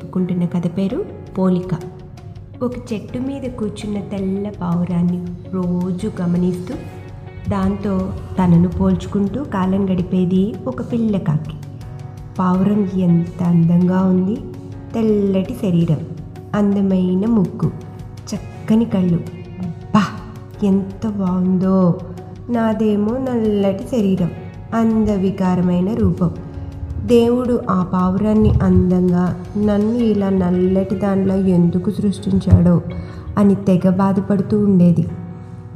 చెప్పుకుంటున్న కథ పేరు పోలిక. ఒక చెట్టు మీద కూర్చున్న తెల్ల పావురాన్ని రోజు గమనిస్తూ దాంతో తనను పోల్చుకుంటూ కాలం గడిపేది ఒక పిల్ల కాకి. పావురం ఎంత అందంగా ఉంది తెల్లటి శరీరం అందమైన ముక్కు చక్కని కళ్ళు. బా ఎంత బాగుందో! నాదేమో నల్లటి శరీరం అందవికారమైన రూపం. దేవుడు ఆ పావురాన్ని అందంగా నన్ను ఇలా నల్లటి దానిలో ఎందుకు సృష్టించాడో అని తెగ బాధపడుతూ ఉండేది.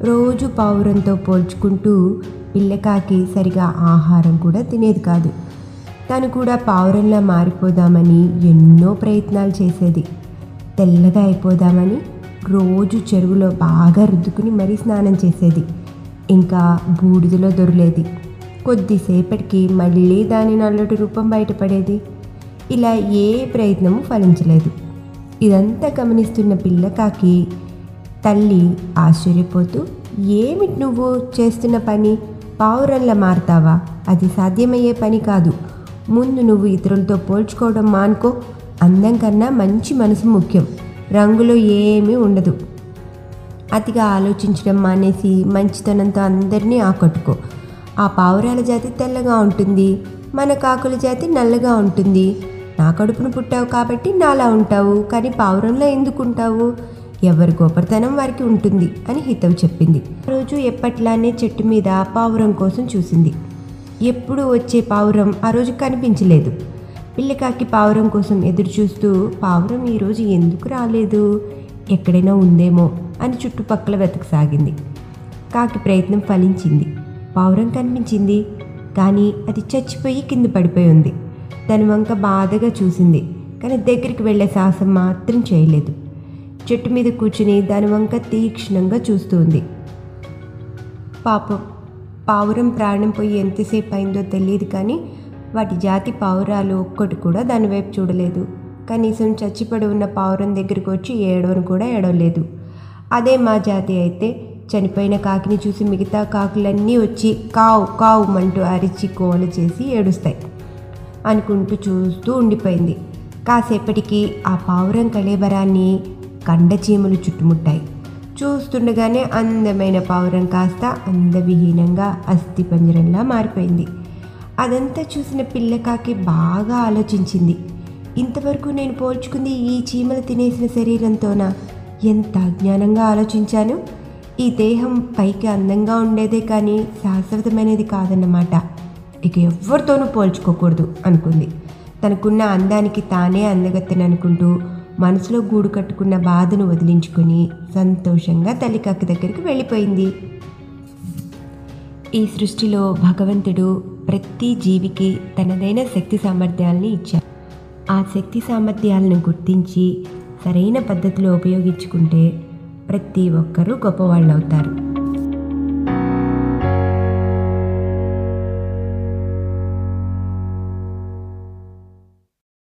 రోజు పావురంతో పోల్చుకుంటూ పిల్లకాకి సరిగా ఆహారం కూడా తినేది కాదు. తను కూడా పావురంలా మారిపోదామని ఎన్నో ప్రయత్నాలు చేసేది. తెల్లగా అయిపోదామని రోజు చెరువులో బాగా రుద్దుకుని మరీ స్నానం చేసేది. ఇంకా బూడిదలో దొరలేది. కొద్దిసేపటికి మళ్ళీ దాని నల్లటి రూపం బయటపడేది. ఇలా ఏ ప్రయత్నము ఫలించలేదు. ఇదంతా గమనిస్తున్న పిల్లకాకి తల్లి ఆశ్చర్యపోతూ ఏమిటి నువ్వు చేస్తున్న పని? పావురంలా మారతావా? అది సాధ్యమయ్యే పని కాదు. ముందు నువ్వు ఇతరులతో పోల్చుకోవడం మానుకో. అందం కన్నా మంచి మనసు ముఖ్యం. రంగులో ఏమీ ఉండదు. అతిగా ఆలోచించడం మానేసి మంచితనంతో అందరినీ ఆకట్టుకో. ఆ పావురాల జాతి తెల్లగా ఉంటుంది. మన కాకుల జాతి నల్లగా ఉంటుంది. నా కడుపును పుట్టావు కాబట్టి నాలా ఉంటావు. కానీ పావురంలో ఎందుకు ఉంటావు ఎవరి గొప్పతనం వారికి ఉంటుంది అని హితవు చెప్పింది. రోజు ఎప్పట్లానే చెట్టు మీద పావురం కోసం చూసింది. ఎప్పుడు వచ్చే పావురం ఆ రోజు కనిపించలేదు. పిల్లకాకి పావురం కోసం ఎదురు చూస్తూ పావురం ఈరోజు ఎందుకు రాలేదు? ఎక్కడైనా ఉందేమో? అని చుట్టుపక్కల వెతకసాగింది. కాకి ప్రయత్నం ఫలించింది. పావురం కనిపించింది. కానీ అది చచ్చిపోయి కింద పడిపోయి ఉంది. దాని వంక బాధగా చూసింది. కానీ దగ్గరికి వెళ్ళే సాహసం మాత్రం చేయలేదు. చెట్టు మీద కూర్చుని దాని వంక తీక్షణంగా చూస్తూ ఉంది. పాపం పావురం ప్రాణం పోయి ఎంతసేపు అయిందో తెలియదు కానీ వాటి జాతి పావురాలు ఒక్కటి కూడా దాని వైపు చూడలేదు. కనీసం చచ్చిపడి ఉన్న పావురం దగ్గరికి వచ్చి ఏడవను కూడా ఏడవలేదు. అదే మా జాతి అయితే చనిపోయిన కాకిని చూసి మిగతా కాకులన్నీ వచ్చి కావు కావు అంటూ అరిచి కోల చేసి ఏడుస్తాయి అనుకుంటూ చూస్తూ ఉండిపోయింది. కాసేపటికి ఆ పావురం కళేబరాన్ని కండచీమలు చుట్టుముట్టాయి. చూస్తుండగానే అందమైన పావురం కాస్త అందవిహీనంగా అస్థిపంజరంలా మారిపోయింది. అదంతా చూసిన పిల్లకాకి బాగా ఆలోచించింది. ఇంతవరకు నేను పోల్చుకుంది ఈ చీమలు తినేసిన శరీరంతోనా? ఎంత అజ్ఞానంగా ఆలోచించాను? ఈ దేహం పైకి అందంగా ఉండేదే కానీ శాశ్వతమైనది కాదన్నమాట. ఇక ఎవరితోనూ పోల్చుకోకూడదు అనుకుంది. తనకున్న అందానికి తానే అందగత్తని అనుకుంటూ మనసులో గూడు కట్టుకున్న బాధను వదిలించుకొని సంతోషంగా తల్లికక్క దగ్గరికి వెళ్ళిపోయింది. ఈ సృష్టిలో భగవంతుడు ప్రతి జీవికి తనదైన శక్తి సామర్థ్యాలని ఇచ్చారు ఆ శక్తి సామర్థ్యాలను గుర్తించి సరైన పద్ధతిలో ఉపయోగించుకుంటే ప్రతి ఒక్కరూ గొప్పవాళ్ళు అవుతారు